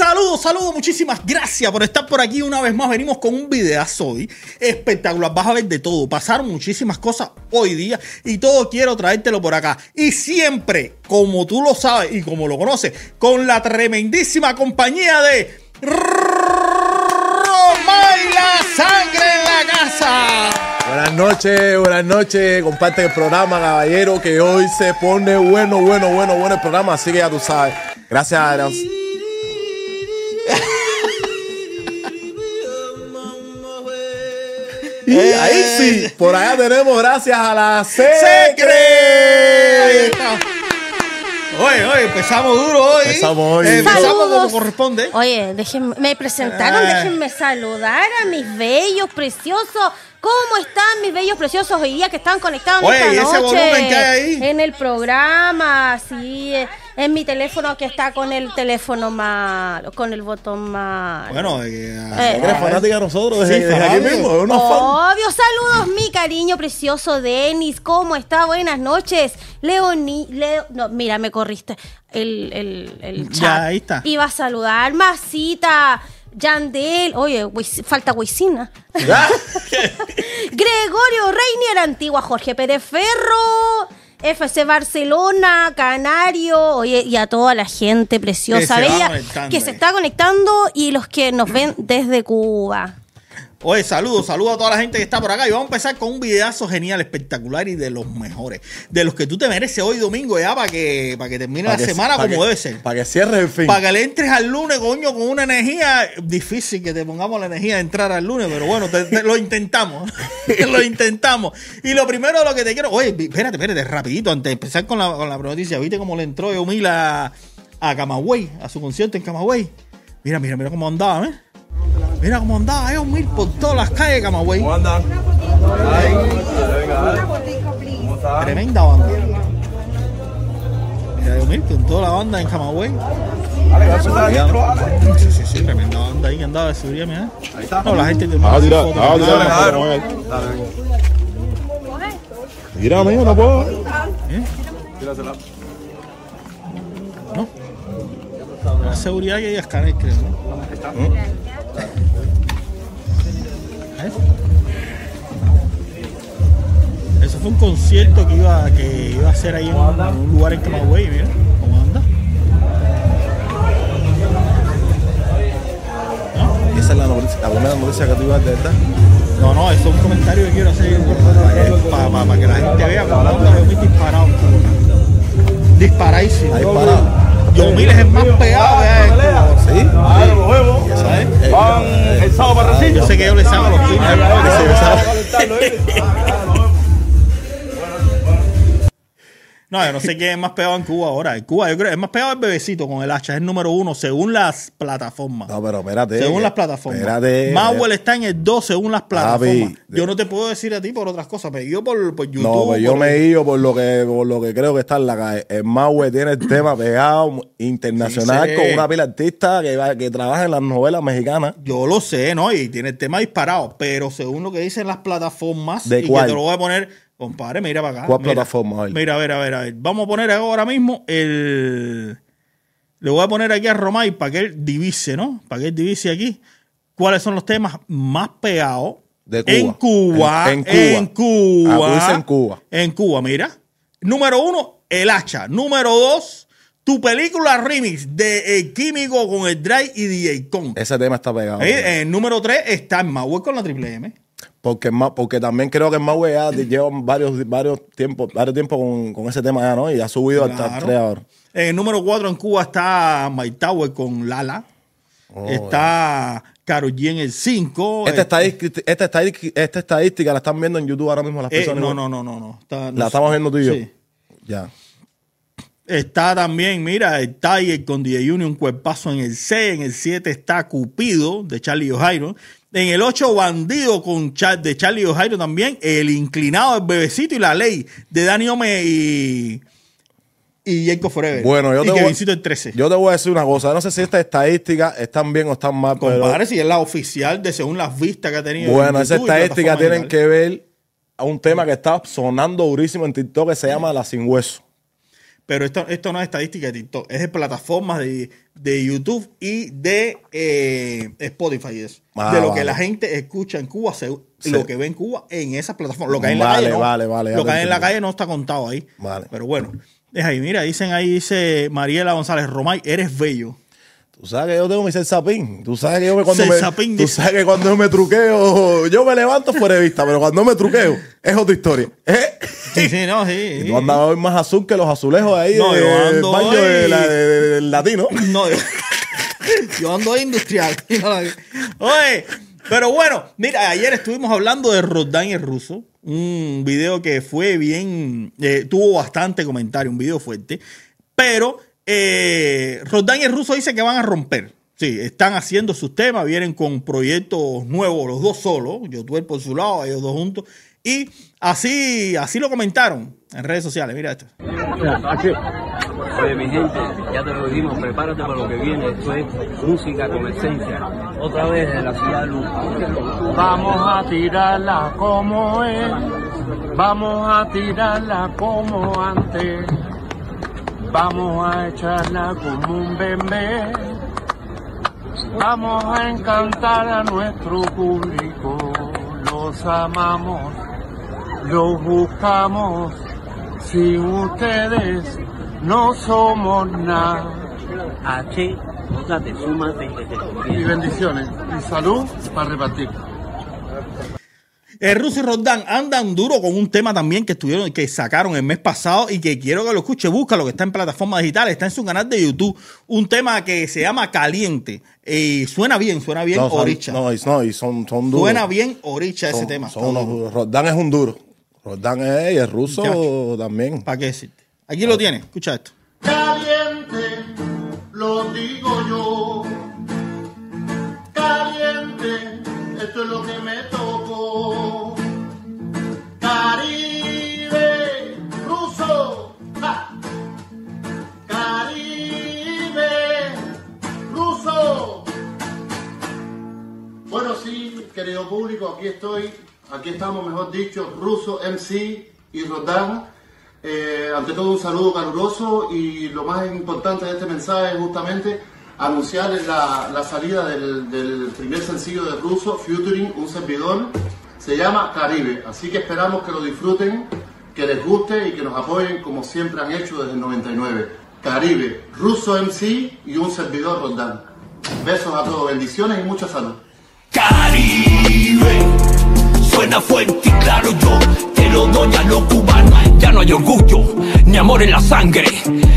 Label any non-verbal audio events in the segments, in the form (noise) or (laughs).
Saludos, saludos, muchísimas gracias por estar por aquí una vez más. Venimos con un videazo hoy espectacular. Vas a ver de todo. Pasaron muchísimas cosas hoy día y todo quiero traértelo por acá. Y siempre, como tú lo sabes y como lo conoces, con la tremendísima compañía de Roma y la sangre en la casa. Buenas noches, buenas noches. Comparte el programa, caballero, que hoy se pone bueno, bueno, bueno, bueno el programa. Así que ya tú sabes. Gracias, Y ahí sí, por allá tenemos gracias a la Secre. Oye, oye, empezamos duro hoy. Empezamos hoy. Empezamos como corresponde. Oye, déjenme, me presentaron, Eh. déjenme saludar a mis bellos preciosos. ¿Cómo están mis bellos preciosos hoy día que están conectados Oye, esta ¿y ese noche volumen que hay ahí? en el programa? Sí, eh, en mi teléfono que está con el teléfono malo, con el botón malo. Bueno, eh, Eh. Eres fanática de nosotros desde, Sí, desde aquí mismo. es. Obvio, saludos, mi cariño precioso Denis. ¿Cómo está? Buenas noches. Leoni, Leo, no, mira, me corriste el, el, el Ya, chat. ahí está. Iba a saludar, Masita, Yandel, oye, falta Huisina. (laughs) Gregorio Reinier, Antigua, Jorge Pérez Ferro. FC Barcelona, Canario, oye, y a toda la gente preciosa, Que se bella, conectando que se está conectando y los que nos ven desde Cuba. Oye, saludos, saludos a toda la gente que está por acá. Y vamos a empezar con un videazo genial, espectacular y de los mejores. De los que tú te mereces hoy domingo ya para que, para que termine Pa' la que- semana como que- debe ser. Para que cierres el fin. Para que le entres al lunes, coño, con una energía difícil que te pongamos la energía de entrar al lunes, pero bueno, te- te- lo intentamos. (laughs) lo intentamos. Y lo primero de lo que te quiero. Oye, espérate, espérate, rapidito, antes de empezar con la, con la noticia. ¿Viste cómo le entró Eumil a, a Camagüey, a su concierto en Camagüey? Mira, mira, mira cómo andaba, ¿eh? Mira cómo andaba Eumil por todas las calles de Camagüey. ¿Cómo andan? Tremenda banda. Mira, Eumil con toda la banda en Camagüey. Sí, sí, sí, tremenda banda ahí que andaba de seguridad, mira. Ahí está. No, la gente te Ah, tira, fotos, ah, tira, tira, amigo, no puedo. ¿no? La seguridad que hay escáner, creo, ¿no? ¿Eh? Eso fue un concierto que iba, que iba a hacer ahí en un, en un lugar en Camagüey, mira cómo anda. Esa es la, noticia, la primera noticia que tú ibas de esta. No, no, eso es un comentario que quiero hacer para, que la gente vea cómo anda Yomil disparado. Disparadísimo. Ahí parado. Yomil es el más pegado que hay. ¿Sí? ¿Sabes? Van el sábado para Yo sé que yo le saco los fines. No, yo no sé quién es más pegado en Cuba ahora. En Cuba, yo creo que es más pegado el bebecito con el hacha, es el número uno según las plataformas. No, pero espérate. según las plataformas. Espérate. Mauel está en el 2 según las plataformas. Yo no te puedo decir a ti por otras cosas, pero yo por, por YouTube. No, pues yo por- me guío por lo que por lo que creo que está en la calle. El Maue tiene el tema pegado internacional Sí, con una pila de artistas que, va- que trabaja en las novelas mexicanas. Yo lo sé, ¿no? Y tiene el tema disparado, pero según lo que dicen las plataformas, ¿De y cuál? que te lo voy a poner, compadre, mira para acá. ¿Cuál mira. plataforma? Ver. Mira, a ver, a ver, a ver. Vamos a poner ahora mismo el. Le voy a poner aquí a Romay para que él divise, ¿no? Para que él divise aquí cuáles son los temas más pegados De Cuba. en Cuba. En- en Cuba. En Cuba. Ah, pues en Cuba. En Cuba, mira. Número uno, El Hacha. Número dos, tu película remix de El Químico con el Dry y DJ Con. Ese tema está pegado. Eh, En número 3 está Mauer con la triple M. Porque, porque también creo que ya lleva varios, varios tiempos varios tiempos con, con ese tema ya, ¿no? Y ha subido hasta tres ahora. En el número 4 en Cuba está Tower con Lala. está Karol G en el 5. Esta, estadística, esta, estadística, esta estadística la están viendo en YouTube ahora mismo las Eh, personas. no, no, no, no, no. Está- no La sé. estamos viendo tú y yo. Sí. Ya. Está también, mira, el Tiger con DJ Union, Cuerpazo en el 6. En el 7 está Cupido de Charlie O'Jairo. En el 8, Bandido con Char- de Charlie O'Jairo también. El Inclinado, el Bebecito y la Ley de Dani Ome y, y Jacob Forever. Bueno, yo y te, voy, el 13. yo te voy a decir una cosa. No sé si estas estadísticas están bien o están mal, pero Compadre, si es la oficial de según las vistas que ha tenido. bueno, en esas estadísticas tienen que ver a un tema que está sonando durísimo en TikTok que se llama La Sin Hueso. Pero esto, esto no es estadística de TikTok, es de plataformas de, de YouTube y de eh, Spotify. Eso. Ah, de lo vale. que la gente escucha en Cuba, se- Sí. lo que ve en Cuba en esas plataformas. Lo que hay en la Vale, calle, ¿no? vale, vale, ya Lo te que hay en la entendí. calle no está contado ahí. Vale. Pero bueno, es ahí. Mira, dicen ahí, dice Mariela González Romay, eres bello. Tú sabes que yo tengo mi sapín. Tú sabes que yo me, cuando me, tú sabes que cuando yo me truqueo, yo me levanto fuera de vista, pero cuando me truqueo, es otra historia. ¿Eh? Sí, sí, no, sí. Y tú andas hoy más azul que los azulejos ahí No, de- yo del ando baño hoy- de la- de- de- del latino. No, yo, yo ando industrial. Oye, pero bueno, mira, ayer estuvimos hablando de Roldán y el ruso. Un video que fue bien, eh, tuvo bastante comentario, un video fuerte. Pero eh, Roldán y el ruso dice que van a romper. Sí, están haciendo sus temas, vienen con proyectos nuevos, los dos solos, Yotuel por su lado, ellos dos juntos. Y así, así lo comentaron en redes sociales. Mira esto. Oye, mi gente, ya te lo dijimos, prepárate para lo que viene. Esto es música con esencia. Otra vez de la ciudad de Luz. Vamos a tirarla como es, vamos a tirarla como antes, vamos a echarla como un bebé, vamos a encantar a nuestro público, los amamos, los buscamos, sin ustedes no somos nada. H, bótate, súmate, te Y bendiciones, y salud para repartir. El Ruso y Roldán andan duro con un tema también que estuvieron, que sacaron el mes pasado y que quiero que lo escuche, búscalo, que está en plataformas digitales, está en su canal de YouTube. Un tema que se llama Caliente. Y suena bien, suena bien No, Oricha. no, y, no, y son, son duros. suena bien Oricha ese Son- tema. Son unos duros. Roldán es un duro. Roldán es, y el ruso también. ¿Para qué decirte? Aquí lo tienes, escucha esto. Caliente, lo digo yo. Caliente, esto es lo que me tocó. Caribe, ruso. Caribe, ruso. Bueno, sí, querido público, aquí estoy. Aquí estamos, mejor dicho, Ruso, MC y Rodán. Eh, ante todo, un saludo caluroso y lo más importante de este mensaje es justamente anunciarles la, la salida del, del primer sencillo de Ruso, Futuring, un servidor. Se llama Caribe, así que esperamos que lo disfruten, que les guste y que nos apoyen como siempre han hecho desde el 99. Caribe, Ruso MC y un servidor Rodán. Besos a todos, bendiciones y mucha salud. Caribe Suena fuerte y claro yo Te lo doy a los cubanos Ya no hay orgullo Ni amor en la sangre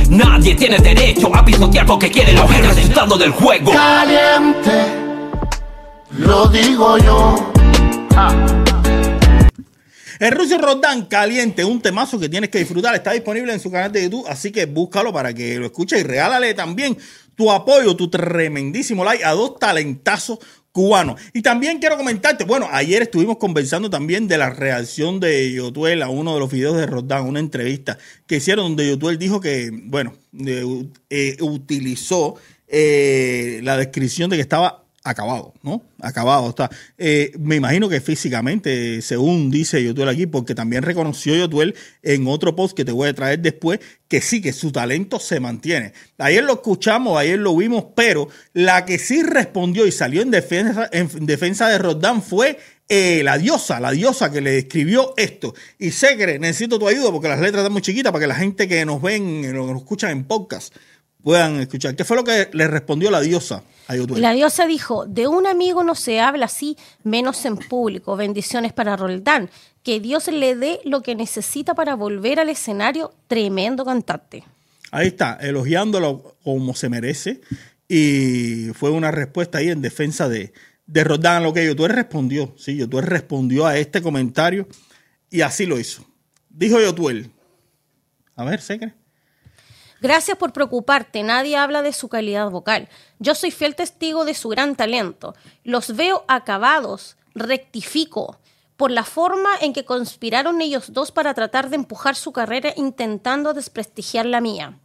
Nadie tiene derecho a pisotear porque quiere la el resultado del juego Caliente, lo digo yo. El Ruso y Roldán Caliente, un temazo que tienes que disfrutar. Está disponible en su canal de YouTube, así que búscalo para que lo escuches y regálale también tu apoyo, tu tremendísimo like a dos talentazos cubanos. Y también quiero comentarte, bueno, ayer estuvimos conversando también de la reacción de Yotuel a uno de los videos de Roldán, una entrevista que hicieron donde Yotuel dijo que, bueno, eh, utilizó eh, la descripción de que estaba acabado, ¿no? Acabado está. Eh, me imagino que físicamente, según dice Yotuel aquí, porque también reconoció Yotuel en otro post que te voy a traer después, que sí, que su talento se mantiene. Ayer lo escuchamos, ayer lo vimos, pero la que sí respondió y salió en defensa, en defensa de Roldán fue eh, la diosa, la diosa que le escribió esto. Y que necesito tu ayuda porque las letras están muy chiquitas para que la gente que nos ven, que nos escuchan en podcast, puedan escuchar. ¿Qué fue lo que le respondió la diosa a Yotuel? La diosa dijo, de un amigo no se habla así, menos en público. Bendiciones para Roldán. Que Dios le dé lo que necesita para volver al escenario. Tremendo cantante. Ahí está, elogiándolo como se merece. Y fue una respuesta ahí en defensa de, de Roldán. a Lo que Yotuel respondió, sí, Yotuel respondió a este comentario y así lo hizo. Dijo Yotuel. A ver, ¿se cree? Gracias por preocuparte, nadie habla de su calidad vocal. Yo soy fiel testigo de su gran talento. Los veo acabados, rectifico, por la forma en que conspiraron ellos dos para tratar de empujar su carrera intentando desprestigiar la mía.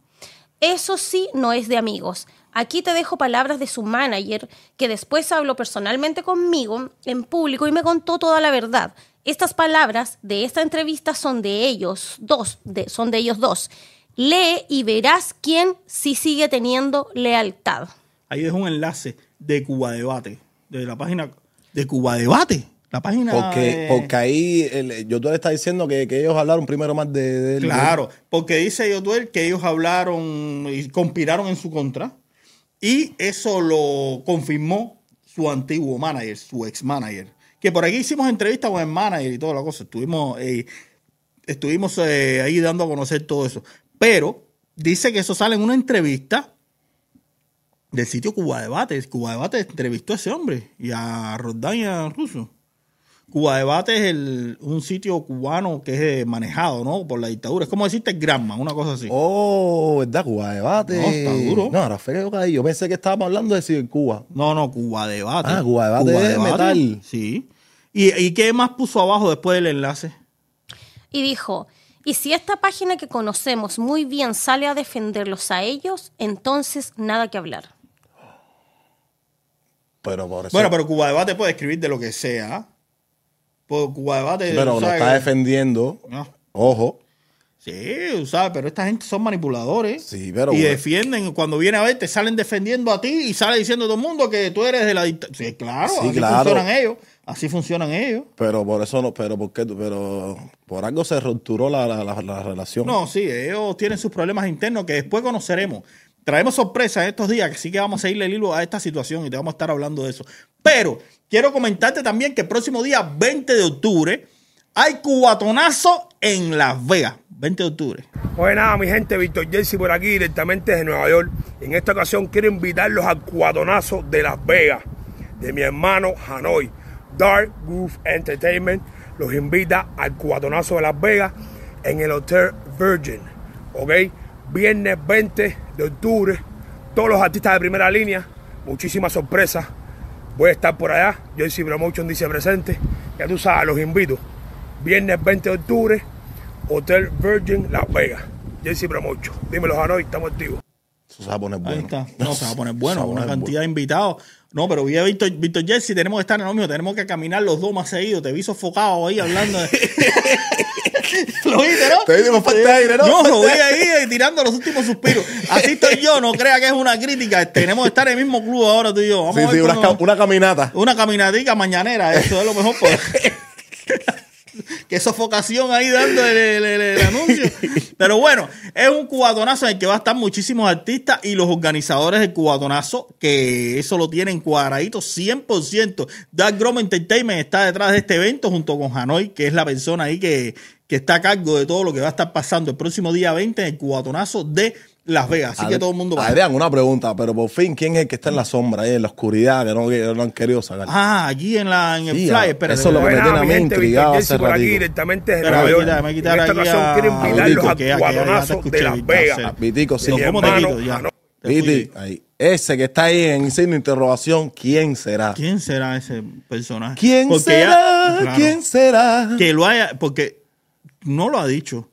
Eso sí no es de amigos. Aquí te dejo palabras de su manager, que después habló personalmente conmigo en público y me contó toda la verdad. Estas palabras de esta entrevista son de ellos dos, son de ellos dos. Lee y verás quién sí sigue teniendo lealtad. Ahí dejo un enlace de Cuba Debate, de la página de Cuba Debate. La página. Porque, de- porque ahí el, yo tú le estás diciendo que, que ellos hablaron primero más de, de él. Claro, porque dice Yotuel que ellos hablaron y conspiraron en su contra. Y eso lo confirmó su antiguo manager, su ex manager. Que por aquí hicimos entrevistas con el manager y toda la cosa. Estuvimos, eh, estuvimos eh, ahí dando a conocer todo eso. Pero dice que eso sale en una entrevista del sitio Cuba Debate. Cuba Debate entrevistó a ese hombre y a Roldán y a Russo. Cuba Debate es el, un sitio cubano que es eh, manejado, ¿no? Por la dictadura. Es como decirte Granma, una cosa así. Oh, ¿verdad? Cuba debate. No, está duro. No, ahora fue que yo caí. Yo pensé que estábamos hablando de Cuba. No, no, Cuba Debate. Ah, Cuba Debate es metal. Sí. ¿Y, ¿Y qué más puso abajo después del enlace? Y dijo, y si esta página que conocemos muy bien sale a defenderlos a ellos, entonces nada que hablar. Pero por eso. Bueno, pero Cuba Debate puede escribir de lo que sea. Por Cuba Debate. pero lo está defendiendo. No. Ojo. Sí, sabes, pero esta gente son manipuladores. Sí, pero Y bueno. defienden, cuando viene a ver, te salen defendiendo a ti y sale diciendo todo el mundo que tú eres de la dictadura. Sí, claro, Sí, así claro. funcionan ellos. Así funcionan ellos. Pero por eso no. Pero ¿por qué? tú- Pero por algo se rupturó la, la, la- la relación. No, sí, ellos tienen sus problemas internos que después conoceremos. Traemos sorpresas en estos días, que sí que vamos a seguirle el hilo a esta situación y te vamos a estar hablando de eso. Pero quiero comentarte también que el próximo día 20 de octubre hay cubatonazo en Las Vegas. 20 de octubre. Pues nada, mi gente, Víctor Jersey por aquí, directamente desde Nueva York. En esta ocasión quiero invitarlos al cuadonazo de Las Vegas, de mi hermano Hanoi. Dark Groove Entertainment los invita al cuadonazo de Las Vegas en el Hotel Virgin. ¿Ok? Viernes 20 de octubre. Todos los artistas de primera línea. Muchísimas sorpresas. Voy a estar por allá. Jersey Promotion dice presente. Ya tú sabes, los invito. Viernes 20 de octubre. Hotel Virgin Las Vegas. Jersey Promotion. Dímelo, Hanoi, estamos activos. Eso se va a poner bueno. Ahí está. No, se va a poner (laughs) bueno, una poner cantidad de invitados. No, pero vi a Víctor, Víctor Jesse, tenemos que estar en lo mismo, tenemos que caminar los dos más seguidos. Te vi sofocado ahí hablando de. (laughs) lo viste, ¿no? Te vi con falta de aire, ¿no? Yo lo vi ahí eh, tirando los últimos suspiros. Así estoy yo, no crea que es una crítica. Tenemos que estar en el mismo club ahora tú y yo. Vamos Sí, a ver sí, una caminata. una caminatica mañanera, eso es lo mejor. Pues. (laughs) Qué sofocación ahí dando el, el- el- el anuncio. (laughs) Pero bueno, es un cubatonazo en el que va a estar muchísimos artistas y los organizadores del cubatonazo, que eso lo tienen cuadradito 100%. Dark Grom Entertainment está detrás de este evento junto con Hanoi, que es la persona ahí que, que está a cargo de todo lo que va a estar pasando el próximo día 20 en el cubatonazo de Las Vegas. Así que Adri- todo el mundo va. Adrián, una pregunta, pero por fin, ¿quién es el que está en la sombra, ahí, en la oscuridad, que no, que no han querido sacar? Ah, aquí en, la, en el Sí, flyer. ah, espérate, eso es lo que me tiene a mí intrigado hace por aquí, directamente desde Nueva me York. me quitar aquí a- quiero a invitarlos Vitico, al que ya- que ya te cuadonazo escuché, de Las Vegas. sí. Vitico, sí. ¿Cómo te quito? Ya. Viti, ahí. Ese que está ahí en signo de interrogación, ¿quién será? ¿Quién será ese personaje? ¿Quién Porque será? ya- claro, ¿Quién será? Que lo haya, porque no lo ha dicho.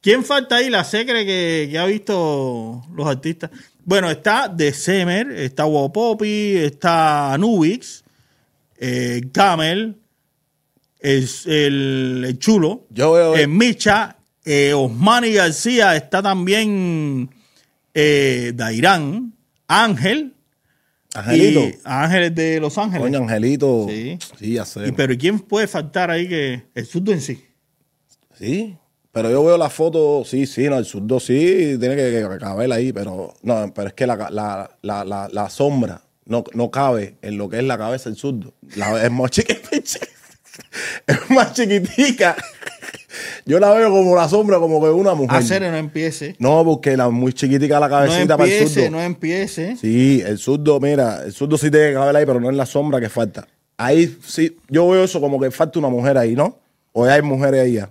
¿Quién falta ahí? La secre que, que ha visto los artistas. Bueno, está The Semer, está Wopopi, está Anubix, eh, Camel, es el, el Chulo, Yo veo- eh, Micha, eh, Osmani García, está también eh, Dairán, Ángel, Angelito. y Ángeles de Los Ángeles. Coño, Angelito. Sí. Sí, ya sé. Y, pero ¿quién puede faltar ahí que el surdo en sí? Sí. Pero yo veo la foto, sí, sí, no, el surdo sí, tiene que, que caber ahí, pero no, pero es que la, la, la, la, sombra no, no cabe en lo que es la cabeza del surdo. La, es más chiquita. (laughs) Es más chiquitica. Yo la veo como la sombra, como que una mujer. Hacer no empiece. No, porque la muy chiquitica la No cabecita para el surdo. no empiece. Sí, el surdo, mira, el surdo sí tiene que caber ahí, pero no es la sombra que falta. Ahí sí, yo veo eso como que falta una mujer ahí, ¿no? O hay mujeres ahí ya.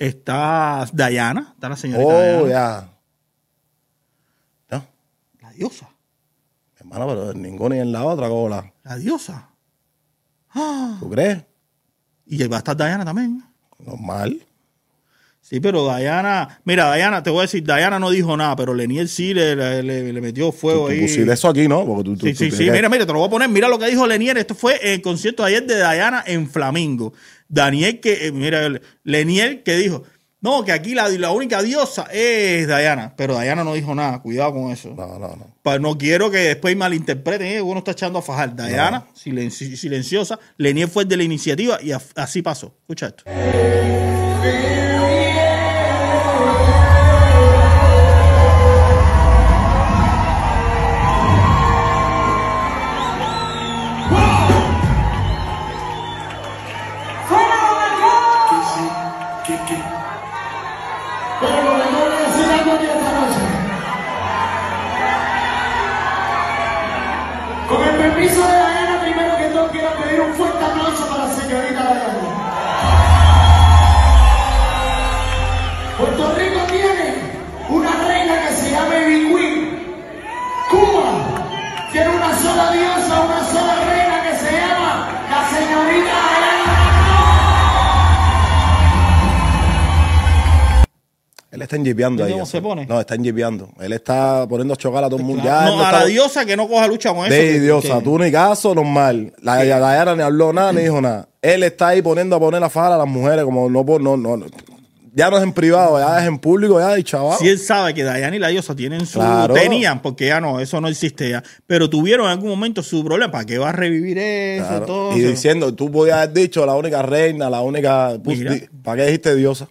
Está Dayana, está la señorita Oh, ya. No, La diosa, hermano, pero ninguna ni en la otra, cola. la diosa. ¿Tú crees? Y va a estar Dayana también. Normal. Sí, pero Dayana, mira, Dayana, te voy a decir, Dayana no dijo nada, pero Leniel sí le, le, le- le metió Tú, fuego tú ahí. pusiste eso aquí, ¿no? Porque tú, tú, Sí, tú sí, sí, que- mira, mira, te lo voy a poner. Mira lo que dijo Lenier. Esto fue el concierto de ayer de Dayana en Flamingo. Daniel, que, eh, mira, Lenier que dijo, No, que aquí la, la única diosa es Diana, pero Diana no dijo nada, cuidado con eso. No, no, no. Pa- no quiero que después malinterpreten, eh, uno está echando a fajar. Diana, silenci- silenciosa, Lenier fue el de la iniciativa y así pasó. Escucha esto. Puerto Rico tiene una reina que se llama Ivy Queen. Cuba tiene una sola diosa, una sola reina que se llama la señorita Diana. Él está enjipeando ahí. ¿Cómo se pone? No, está enjipeando. Él está poniendo a chocar a todo el mundo. Ya no, no a está- la diosa que no coja lucha con eso. De que- diosa, que- tú ni caso, normal. La la Diana ni habló nada, ni dijo nada. Él está ahí poniendo a poner la faja a las mujeres, como no, por- no, no, no. Ya no es en privado, ya es en público, ya, y chaval. Si él sabe que Diana y la diosa tienen su. Claro. Tenían, porque ya no, eso no existe ya. Pero tuvieron en algún momento su problema. ¿Para qué va a revivir eso? Claro. Todo Y diciendo, tú podías haber dicho la única reina, la única. pues, ¿Para qué dijiste diosa?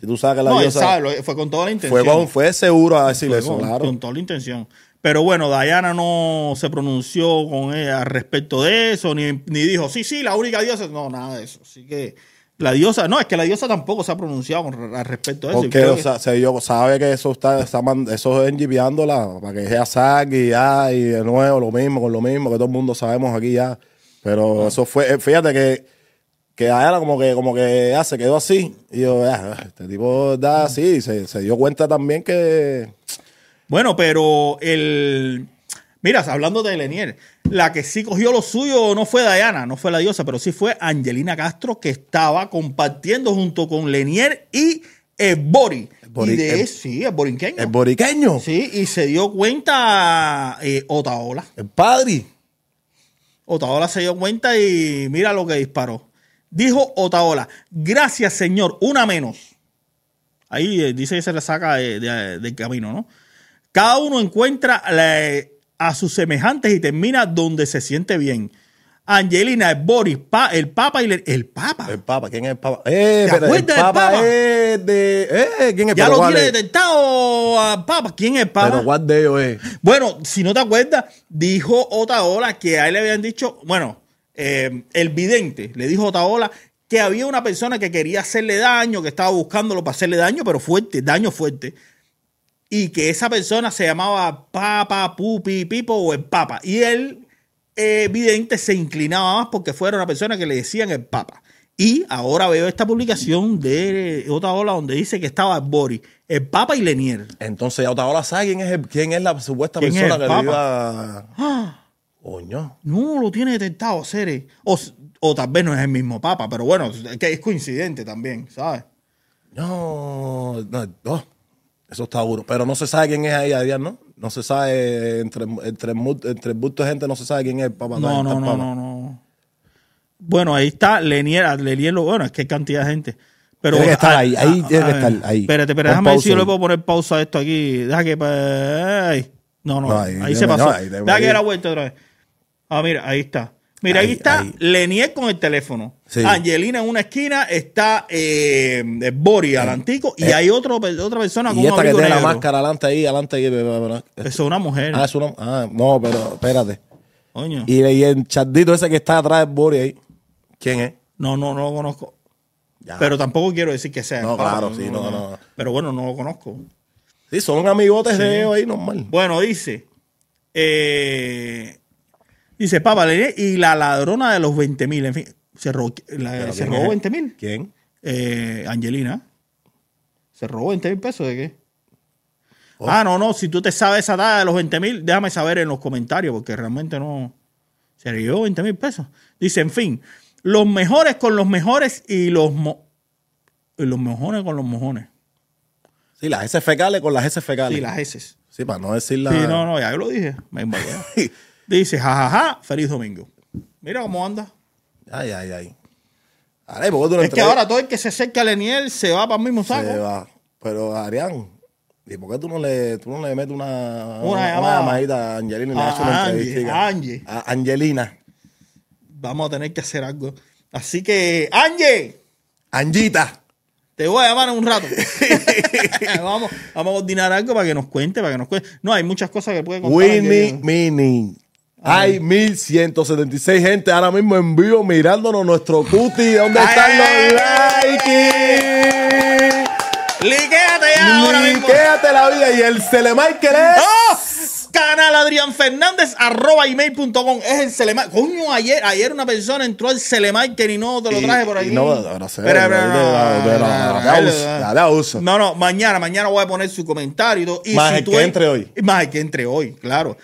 Si tú sabes que la no, diosa. sabe, fue con toda la intención. fue, con- fue seguro a decirle Fue eso, con, claro. con toda la intención. Pero bueno, Diana no se pronunció con ella al respecto de eso, ni, ni dijo, sí, sí, la única diosa. No, nada de eso. Así que la diosa, no, es que la diosa tampoco se ha pronunciado al respecto de eso. Y Porque o sea, se dio- sabe que eso está, está eso es para que ella saque y ya, y de nuevo lo mismo, con lo mismo, que todo el mundo sabemos aquí ya. Pero eso fue, eh, fíjate que, que Diana como que, como que ya se quedó así. Y yo, ya, este tipo da así, se, se dio cuenta también que Bueno, pero el. Mira, hablando de Lenier, la que sí cogió lo suyo no fue Diana, no fue la diosa, pero sí fue Angelina Castro, que estaba compartiendo junto con Lenier y el Bori. Bori- y de el- sí, el borinqueño. el boriqueño, Sí, y se dio cuenta eh, Otaola. el padre, Otaola se dio cuenta y mira lo que disparó. Dijo Otaola, gracias señor, una menos. Ahí eh, dice que se le saca de- de- del camino, ¿no? Cada uno encuentra la- a sus semejantes y termina donde se siente bien. Angelina, el Boris, Pa- el Papa y le- el Papa. el papa, ¿quién es el papa? Eh, ¿Te el acuerdas del papa, Papa? es de, eh, ¿quién es ya pero lo tiene es? detectado a Papa. ¿Quién es el Papa? Pero cuál de ellos es? Bueno, si no te acuerdas, dijo Otaola que a él le habían dicho, bueno, eh, el vidente le dijo a Otaola que había una persona que quería hacerle daño, que estaba buscándolo para hacerle daño, pero fuerte, daño fuerte. Y que esa persona se llamaba Papa, Pupi, Pipo o el Papa. Y el eh, vidente se inclinaba más porque fuera una persona que le decían el Papa. Y ahora veo esta publicación de Otaola donde dice que estaba Boris, el Papa y Lenier. Entonces, ahora sabe quién es, el- quién es la supuesta ¿Quién es persona el que le Papa? iba. Coño. No lo tiene detectado, Cere. O, o tal vez no es el mismo Papa, pero bueno, es que es coincidente también, ¿sabes? No, no, no. Eso está duro. Pero no se sabe quién es ahí, Adrián, ¿no? No se sabe, entre, entre, entre el bulto de gente no se sabe quién es el Papa. No, no, no, no, no. Bueno, ahí está Lenier, Lenier lo bueno, es que hay cantidad de gente. Pero, que estar ah, ahí, ahí ah, tiene que ah, estar, ahí. Espérate, espérate, déjame ver si yo le puedo poner pausa a esto aquí. Deja que. ay. No, no, ahí, se debe- pasó. debe Deja que la vuelta otra vez. Ah, mira, ahí está. Mira, ahí, está. Lenier con el teléfono. Sí. Angelina en una esquina, está eh, Bori al antico y Eh. hay otro, otra persona con Y un esta que tiene la máscara adelante ahí, adelante ahí. Eso es una mujer. Ah, es una. Ah, no, pero espérate. Coño. Y, y el chardito ese que está atrás de Boris ahí. ¿Quién es? No, no, no lo conozco. Ya. Pero tampoco quiero decir que sea. No, claro, sí, no, no. Pero bueno, no lo conozco. Sí, son amigotes de ellos ahí, normal. Bueno, dice. eh, dice Lenier y la ladrona de los 20 mil. En fin, se la- ¿Pero se robó es? 20 mil. ¿Quién? Eh, Angelina. ¿Se robó 20 mil pesos de qué? Oh. Ah, no, no. Si tú te sabes esa data de los 20 mil, déjame saber en los comentarios, porque realmente no. Se llevó 20 mil pesos. Dice, en fin, los mejores con los mejores y los, mo- y los mojones con los mojones. Sí, las S fecales con las S fecales. Sí, las heces. Sí, para no decir la. Sí, no, no, ya yo lo dije. Me. (laughs) Dice, jajaja, feliz domingo. Mira cómo anda. Ay, ay, ay. Ale, ¿por qué tú no Es que ahora todo el que se acerca a Leniel se va para el mismo saco. Se va. Pero, Arián, ¿y por qué tú no le, tú no le metes una, Una llamada. llamadita a Angelina y le A haces una Angie, entrevista? a Angie. A Angelina. Vamos a tener que hacer algo. Así que, Angie, Angita. te voy a llamar en un rato. (laughs) vamos, vamos a coordinar algo para que nos cuente, para que nos cuente. No, hay muchas cosas que puede contar. Winnie. Mini. Hay 1176 gente ahora mismo en vivo mirándonos nuestro cuti. ¿Dónde están los likes? Liquéate ya ahora mismo. Quédate la vida. Y el Celemichael es. ¡Oh! Canal Adrián Fernández arroba email.com es el Celemar. Coño, ayer, ayer una persona entró al Celemarker y no te lo Y- traje por aquí. no, ahorita, espera, ahorita, espera, uso. No, no, mañana, mañana voy a poner su comentario y todo. Y Más el que en- entre hoy. Más el que entre hoy, claro.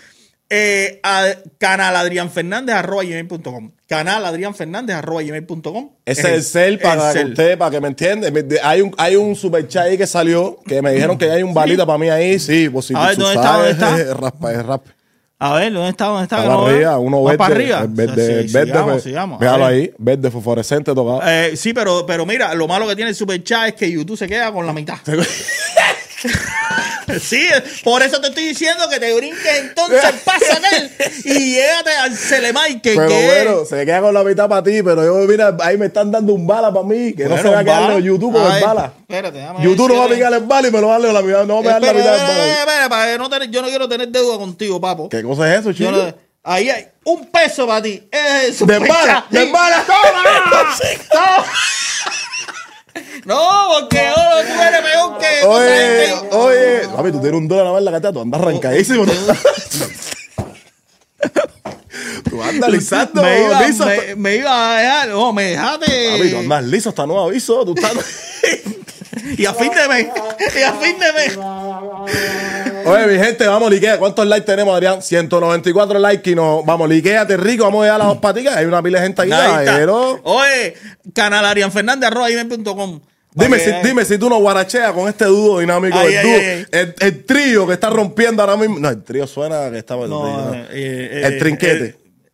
Eh, a, canal Adrián Fernández arroba gmail.com. Canal Adrián Fernández arroba gmail.com. Ese es el cel para el usted, para que me entiende. Hay un, hay un super chat ahí que salió, que me dijeron que hay un balita para mí ahí. Sí, pues si A ver, ¿dónde está? ¿Dónde está? es (laughs) raspa, es rap. A ver, ¿dónde está? ¿Dónde está? No para arriba, veo. uno ¿Va verde. para arriba. el Verde, Sí, verde, sigamos, pues, sigamos. Ver. ahí, verde fosforescente tocado. Eh, sí, pero, pero mira, lo malo que tiene el super chat es que YouTube se queda con la mitad. (laughs) (laughs) Sí, por eso te estoy diciendo que te brinques entonces paso aquel y llégate al Celemay que, Pero que bueno, se queda con la mitad para ti, pero yo, mira, ahí me están dando un bala para mí, que no se va a quedar en YouTube con el bala. Espérate, YouTube no va a picar el bala y me lo va a dar la mitad, no va a dar la mitad del bala. espera, para no tener- yo no quiero tener deuda contigo, papo. ¿Qué cosa es eso, chico? ahí hay un peso para ti. Es super bala, de bala. (laughs) ¡Toma! (laughs) ¡Toma! No, porque ahora tú eres peor que Oye, gente. oye, papi, tú tienes un dólar más en la cartera, tú andas arrancadísimo. tú andas lisando, me, iba, liso. me, me iba a dejar, no, me dejaste. Papi, tú andas liso, está nuevo aviso, tú estás... (laughs) Y a fin de mes. Y a fin de mes. Oye, mi gente, vamos, liquea. ¿Cuántos likes tenemos, Adrián? 194 likes y nos vamos, liquéate rico, vamos a a las dos paticas. Hay una pila de gente ahí, Ahí está. pero... Oye, canal Arián Fernández, arroba. Dime si, dime si tú no guaracheas con este dúo dinámico. Ay, el, ay, dúo, ay, ay. El, el trío que está rompiendo ahora mismo. No, el trío suena que estaba el, No, trío, ¿no? eh, eh, el trinquete.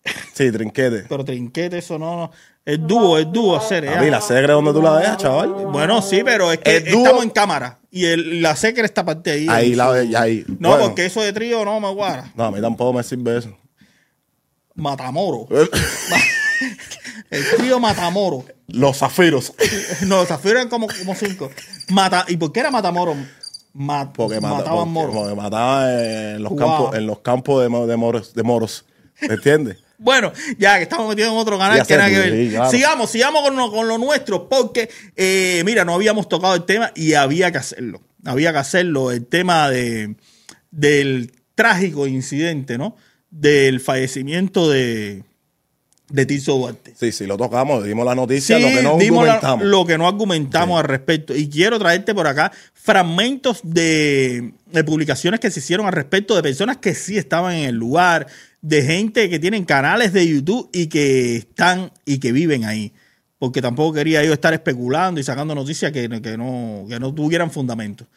eh, sí, trinquete. pero trinquete, eso no, no. El dúo, el dúo, hacer. A mí la segre donde tú la dejas, chaval. Bueno, sí, pero es que El dúo- estamos en cámara. Y el, la secre esta parte ahí. Ahí la ves, ahí. No, Bueno, porque eso de trío no me guarda. No, a mí tampoco me sirve eso. Matamoro. (laughs) El trío Matamoro. Los zafiros. (laughs) No, los zafiros eran como, como cinco. Mata, ¿Y por qué era Matamoro? Ma- Porque mata- mataban porque- moros. porque mataban en los campos, en los campos de, mo- de moros, de moros. ¿Me entiendes? Bueno, ya que estamos metidos en otro canal Ya que sé, nada que sí, ver. claro. Sigamos, sigamos con lo, con lo nuestro, porque, eh, mira, no habíamos tocado el tema y había que hacerlo. Había que hacerlo. El tema de, del trágico incidente, ¿no? Del fallecimiento de, de Tirso Duarte. Sí, sí, lo tocamos, dimos la noticia, Sí, lo que no la- argumentamos. lo que no argumentamos al respecto. Y quiero traerte por acá fragmentos de, de publicaciones que se hicieron al respecto de personas que sí estaban en el lugar, de gente que tienen canales de YouTube y que están y que viven ahí. Porque tampoco quería yo estar especulando y sacando noticias que, que no, que no tuvieran fundamento.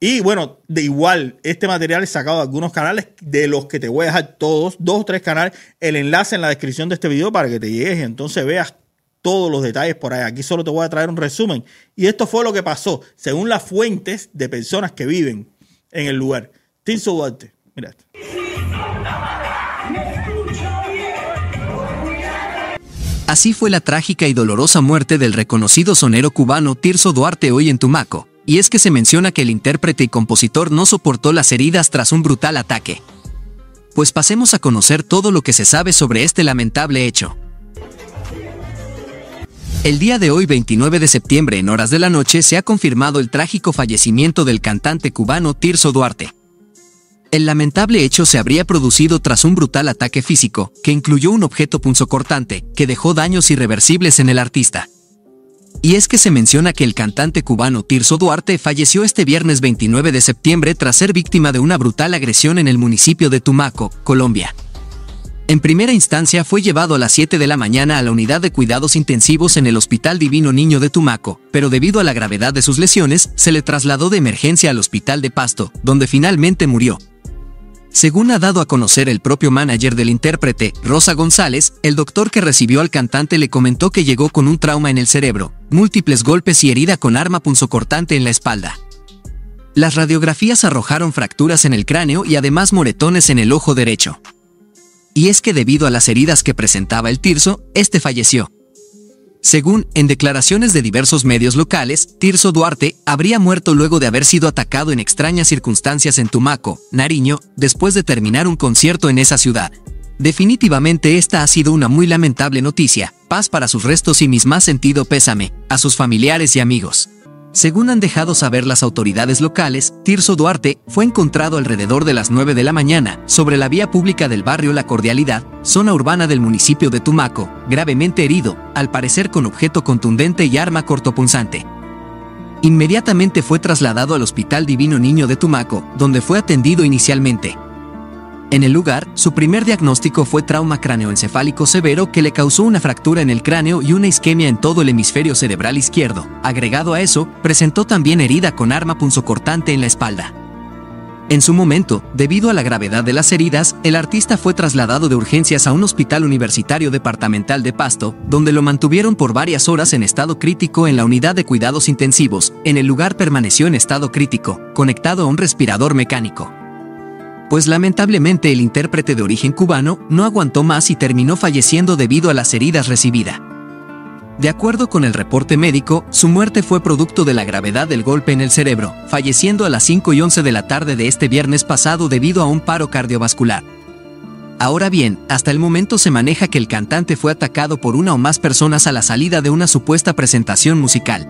Y bueno, de igual, este material es sacado de algunos canales, de los que te voy a dejar todos, dos o tres canales, el enlace en la descripción de este video para que te llegues y entonces veas todos los detalles por ahí. Aquí solo te voy a traer un resumen. Y esto fue lo que pasó, según las fuentes de personas que viven en el lugar. Tirso Duarte, mira esto. Así fue la trágica y dolorosa muerte del reconocido sonero cubano Tirso Duarte hoy en Tumaco, y es que se menciona que el intérprete y compositor no soportó las heridas tras un brutal ataque. Pues pasemos a conocer todo lo que se sabe sobre este lamentable hecho. El día de hoy, 29 de septiembre, en horas de la noche, se ha confirmado el trágico fallecimiento del cantante cubano Tirso Duarte. El lamentable hecho se habría producido tras un brutal ataque físico, que incluyó un objeto punzocortante, que dejó daños irreversibles en el artista. Y es que se menciona que el cantante cubano Tirso Duarte falleció este viernes 29 de septiembre tras ser víctima de una brutal agresión en el municipio de Tumaco, Colombia. En primera instancia fue llevado a las 7 de la mañana a la unidad de cuidados intensivos en el Hospital Divino Niño de Tumaco, pero debido a la gravedad de sus lesiones, se le trasladó de emergencia al Hospital de Pasto, donde finalmente murió. Según ha dado a conocer el propio manager del intérprete, Rosa González, el doctor que recibió al cantante le comentó que llegó con un trauma en el cerebro, múltiples golpes y herida con arma punzocortante en la espalda. Las radiografías arrojaron fracturas en el cráneo y además moretones en el ojo derecho. Y es que debido a las heridas que presentaba el Tirso, este falleció. Según, en declaraciones de diversos medios locales, Tirso Duarte habría muerto luego de haber sido atacado en extrañas circunstancias en Tumaco, Nariño, después de terminar un concierto en esa ciudad. Definitivamente esta ha sido una muy lamentable noticia, paz para sus restos y mis más sentido pésame, a sus familiares y amigos. Según han dejado saber las autoridades locales, Tirso Duarte fue encontrado alrededor de las 9 de la mañana sobre la vía pública del barrio La Cordialidad, zona urbana del municipio de Tumaco, gravemente herido, al parecer con objeto contundente y arma cortopunzante. Inmediatamente fue trasladado al Hospital Divino Niño de Tumaco, donde fue atendido inicialmente. En el lugar, su primer diagnóstico fue trauma cráneoencefálico severo que le causó una fractura en el cráneo y una isquemia en todo el hemisferio cerebral izquierdo. Agregado a eso, presentó también herida con arma punzocortante en la espalda. En su momento, debido a la gravedad de las heridas, el artista fue trasladado de urgencias a un hospital universitario departamental de Pasto, donde lo mantuvieron por varias horas en estado crítico en la unidad de cuidados intensivos. En el lugar permaneció en estado crítico, conectado a un respirador mecánico pues lamentablemente el intérprete de origen cubano no aguantó más y terminó falleciendo debido a las heridas recibidas. De acuerdo con el reporte médico, su muerte fue producto de la gravedad del golpe en el cerebro, falleciendo a las 5 y 11 de la tarde de este viernes pasado debido a un paro cardiovascular. Ahora bien, hasta el momento se maneja que el cantante fue atacado por una o más personas a la salida de una supuesta presentación musical.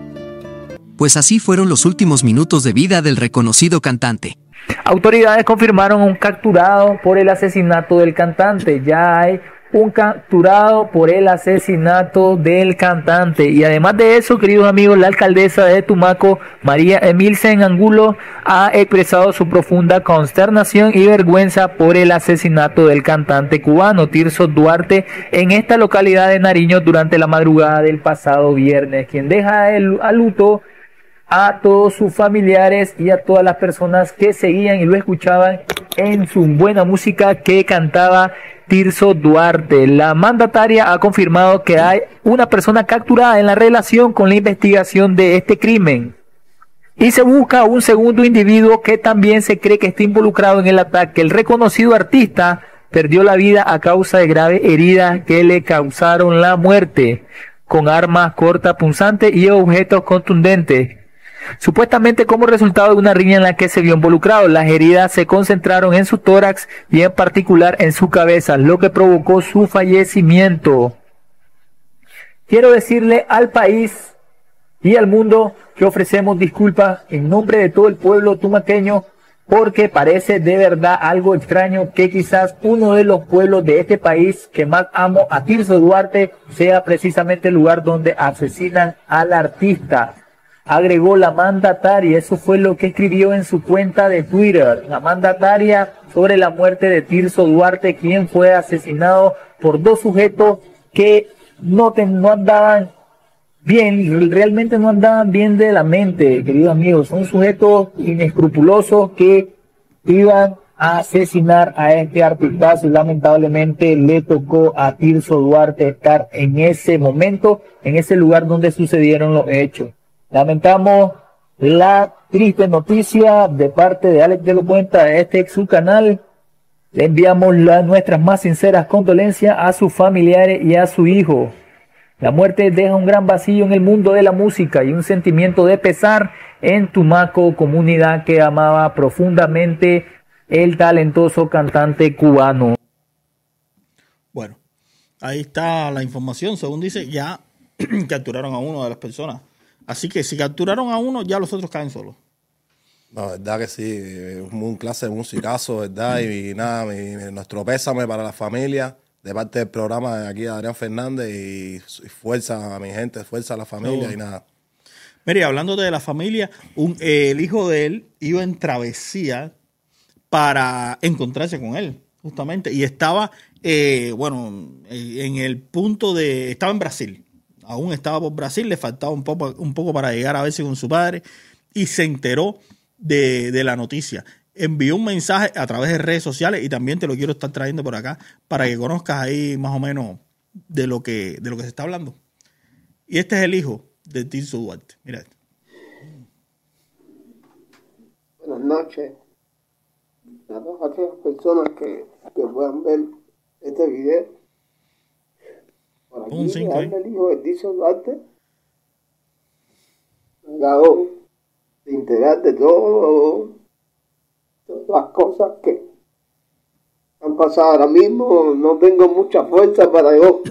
Pues así fueron los últimos minutos de vida del reconocido cantante. Autoridades confirmaron un capturado por el asesinato del cantante. Ya hay un capturado por el asesinato del cantante. Y además de eso, queridos amigos, la alcaldesa de Tumaco, María Emilsen Angulo, ha expresado su profunda consternación y vergüenza por el asesinato del cantante cubano Tirso Duarte en esta localidad de Nariño durante la madrugada del pasado viernes, quien deja el, a luto a todos sus familiares y a todas las personas que seguían y lo escuchaban en su buena música que cantaba Tirso Duarte. La mandataria ha confirmado que hay una persona capturada en la relación con la investigación de este crimen. Y se busca un segundo individuo que también se cree que está involucrado en el ataque. El reconocido artista perdió la vida a causa de graves heridas que le causaron la muerte con armas cortas punzantes y objetos contundentes supuestamente como resultado de una riña en la que se vio involucrado. Las heridas se concentraron en su tórax y en particular en su cabeza, lo que provocó su fallecimiento. Quiero decirle al país y al mundo que ofrecemos disculpas en nombre de todo el pueblo tumaqueño porque parece de verdad algo extraño que quizás uno de los pueblos de este país que más amo a Tirso Duarte sea precisamente el lugar donde asesinan al artista agregó la mandataria. Eso fue lo que escribió en su cuenta de Twitter. La mandataria sobre la muerte de Tirso Duarte, quien fue asesinado por dos sujetos que no, no andaban bien, realmente no andaban bien de la mente, queridos amigos. Son sujetos inescrupulosos que iban a asesinar a este artistazo y lamentablemente le tocó a Tirso Duarte estar en ese momento, en ese lugar donde sucedieron los hechos. Lamentamos la triste noticia de parte de Alex de lo Cuenta de este ex canal. Le enviamos nuestras más sinceras condolencias a sus familiares y a su hijo. La muerte deja un gran vacío en el mundo de la música y un sentimiento de pesar en Tumaco, comunidad que amaba profundamente el talentoso cantante cubano. Bueno, ahí está la información. Según dice, ya (clears throat) capturaron a uno de las personas Así que si capturaron a uno, ya los otros caen solos. No, verdad que sí, un clase de musicazo, ¿verdad? Y, nada, nuestro pésame para la familia, de parte del programa de aquí de Adrián Fernández y, fuerza a mi gente, fuerza a la familia y nada. Mire, hablando de la familia, un, el hijo de él iba en travesía para encontrarse con él, justamente, y estaba, eh, bueno, en el punto de, estaba en Brasil, aún estaba por Brasil, le faltaba un poco, para llegar a verse con su padre y se enteró de, la noticia. envió un mensaje a través de redes sociales y también te lo quiero estar trayendo por acá para que conozcas ahí más o menos de lo que, de lo que se está hablando. Y este es el hijo de Tirso Duarte. Mira esto. Buenas noches a todas aquellas personas que puedan ver este video. Un le cinco, habla el hijo de Tizo Duarte. Encargado de integrar de todo, todas las cosas que han pasado ahora mismo. No tengo mucha fuerza para yo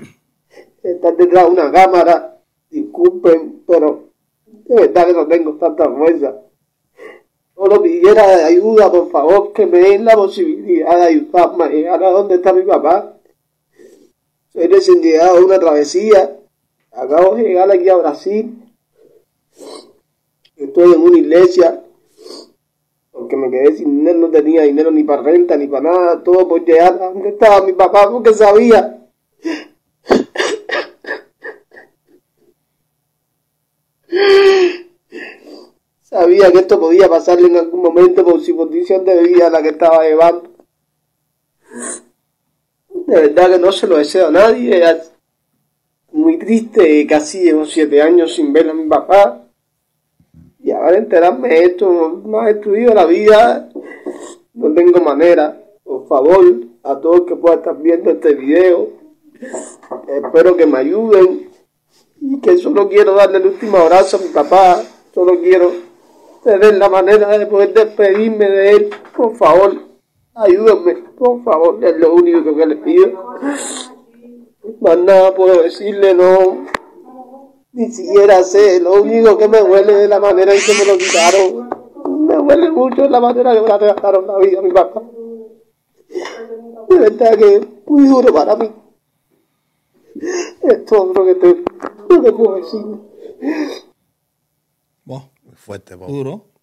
estar detrás de una cámara. Disculpen, pero de verdad que no tengo tanta fuerza. Solo pidiera ayuda, por favor, que me den la posibilidad de ayudarme a llegar a donde está mi papá. Soy recién llegado de una travesía. Acabo de llegar aquí a Brasil. Estoy en una iglesia. Porque me quedé sin dinero, no tenía dinero ni para renta, ni para nada. Todo por llegar a donde estaba mi papá, porque sabía. Sabía que esto podía pasarle en algún momento por su condición de vida la que estaba llevando. De verdad que no se lo deseo a nadie. Es muy triste, casi llevo siete años sin ver a mi papá. Y ahora enterarme de esto me ha destruido la vida. No tengo manera. Por favor, a todos que puedan estar viendo este video, espero que me ayuden. Y que solo quiero darle el último abrazo a mi papá. Solo quiero tener la manera de poder despedirme de él. Por favor, ayúdenme. Por favor, es lo único que le pido. Más nada puedo decirle, no. Ni siquiera sé. Lo único que me duele de la manera en que me lo quitaron. Me duele mucho la manera que me trataron la vida a mi papá. De verdad que es muy duro para mí. Es todo lo que te, lo que puedo decir. Muy fuerte, po. duro.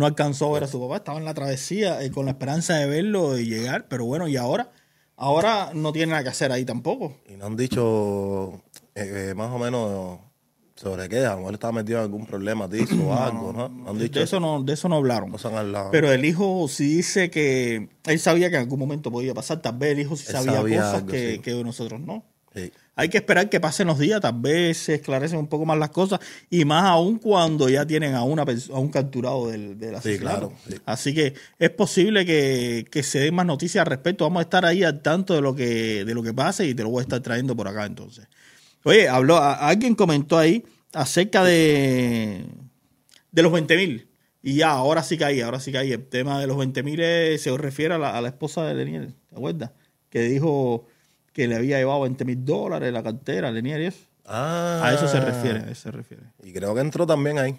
No alcanzó a ver a su papá, estaba en la travesía eh, con la esperanza de verlo y llegar, pero bueno, y ahora, ahora no tiene nada que hacer ahí tampoco. Y no han dicho eh, eh, más o menos sobre qué. A lo mejor estaba metido en algún problema, dicho o algo, ¿no? No han dicho De eso no, de eso no hablaron. No. Pero el hijo sí dice que él sabía que en algún momento podía pasar. Tal vez el hijo sí Él sabía, sabía cosas algo, que, sí. que nosotros no. Sí. Hay que esperar que pasen los días, tal vez se esclarecen un poco más las cosas y más aún cuando ya tienen a una a un capturado del, del asesinato. claro, sí. Así que es posible que, que se den más noticias al respecto. Vamos a estar ahí al tanto de lo que de lo que pase y te lo voy a estar trayendo por acá entonces. Oye, habló a- alguien comentó ahí acerca de de los 20 mil. Y ya, ahora sí caí, ahora sí caí. El tema de los 20 mil se refiere a la, a la esposa de Lenier, ¿te acuerdas? Que dijo que le había llevado 20 mil dólares la cartera Lenier y eso. Ah. A eso se refiere, a eso se refiere. Y creo que entró también ahí.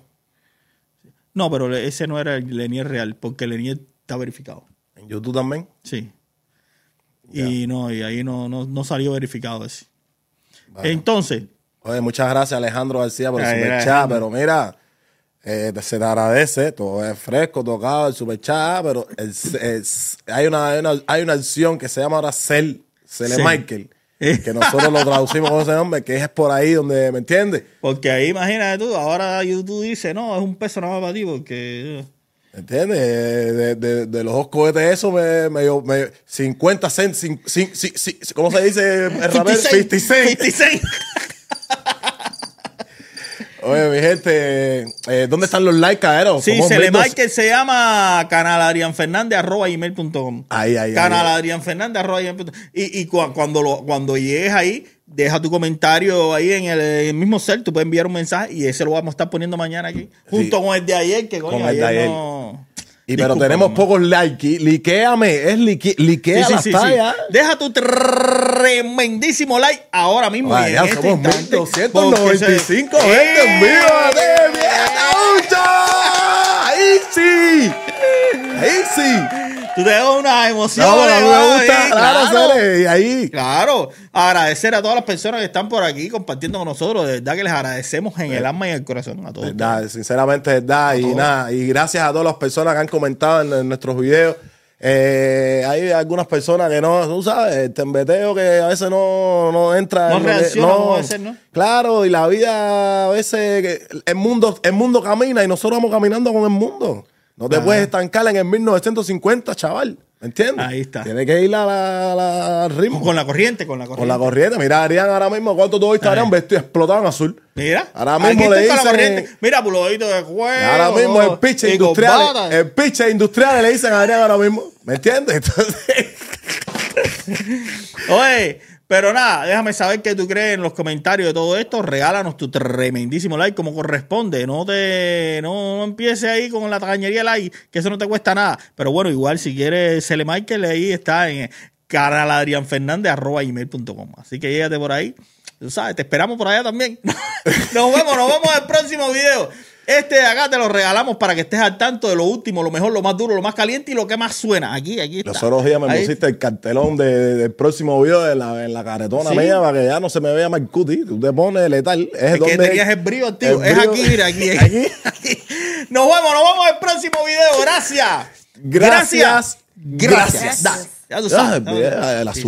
No, pero ese no era el Lenier real, porque Lenier está verificado. En YouTube también. Sí. Y no, y ahí no, no, no salió verificado ese. Entonces, Oye, muchas gracias Alejandro García por el superchat, pero mira, eh, se te agradece, todo es fresco, tocado, el superchat, pero el- hay, una, hay, una, hay una acción que se llama ahora Cel, Cele Cel. Michael, que nosotros lo traducimos con ese nombre, que es por ahí donde, ¿me entiendes? porque ahí imagínate tú, ahora YouTube dice, no, es un peso nada más para ti, porque... ¿Me entiendes? Eh, De, de- de los dos cohetes eso me, me, me 50 cents, cin- cin- cin- cin- ¿cómo se dice? (laughs) el rapero? 50 cents. 50 cent. Oye, mi gente, eh, ¿dónde están los likes, caeros? Sí, se le 1200. Michael se llama canal Adrián Fernández arroba gmail.com. Ahí, ahí, Canal ahí. Adrián Fernández arroba gmail.com. Y, y cua- cuando, lo, cuando llegues ahí, deja tu comentario ahí en el, en el mismo cel, tú puedes enviar un mensaje y ese lo vamos a estar poniendo mañana aquí. Junto con el de ayer, que coño, Con el de ayer. no... Y pero Disculpa, tenemos mamá. pocos likes. Liquéame, es lique, liquea Sí, sí, las sí, sí. tallas. Deja tu tremendísimo like ahora mismo. Vaya, y en este somos instante, 1295 porque se- gente en vivo de Ahí sí. Ahí sí. Tú te das una emoción. No, ahí, claro, Cere, y ahí. Claro, agradecer a todas las personas que están por aquí compartiendo con nosotros. De verdad que les agradecemos en el alma y en el corazón a todos. Verdad, sinceramente, verdad. Y todos. nada, y gracias a todas las personas que han comentado en, en nuestros videos. Eh, hay algunas personas que no, tú sabes, el tembeteo que a veces no, no entra. No en reacciona como debe ser, ¿no? Claro, y la vida a veces, el mundo, el mundo camina y nosotros vamos caminando con el mundo. No te Ajá. puedes estancar en el 1950, chaval. ¿Me entiendes? Ahí está. Tienes que ir a la- la- al ritmo. Con la corriente, con la corriente. Con la corriente. Mira, Adrián, ahora mismo, ¿cuánto tú viste a Adrián vestido explotado en azul? Mira. Ahora mismo le con la dicen- corriente. Mira, pulodito de cuero. Ahora mismo el pitch y industrial. El pitch industrial le dicen a Adrián ahora mismo. ¿Me entiendes? (laughs) Entonces, Oye, pero nada, déjame saber qué tú crees en los comentarios de todo esto. Regálanos tu tremendísimo like como corresponde. No te no, no empieces ahí con la tacañería like, que eso no te cuesta nada. Pero bueno, igual si quieres Cele Michael, ahí está en caraladrianfernandez.com. Así que llégate por ahí. Tú sabes, te esperamos por allá también. (laughs) nos vemos, nos vemos en el próximo video. Este de acá te lo regalamos para que estés al tanto de lo último, lo mejor, lo más duro, lo más caliente y lo que más suena. Aquí, aquí está. los otros días me Ahí. pusiste el cartelón de- del próximo video de la, en la caretona ¿Sí? mía para que ya no se me vea mal cuti. Tú te pones letal. Es, Es que donde tenías el activo. el Es aquí, mira, (laughs) aquí. Aquí. aquí. Nos vemos, nos vemos en el próximo video. Gracias. Gracias. Gracias. Gracias. Dale, ya tú sabes. Ah, el azul.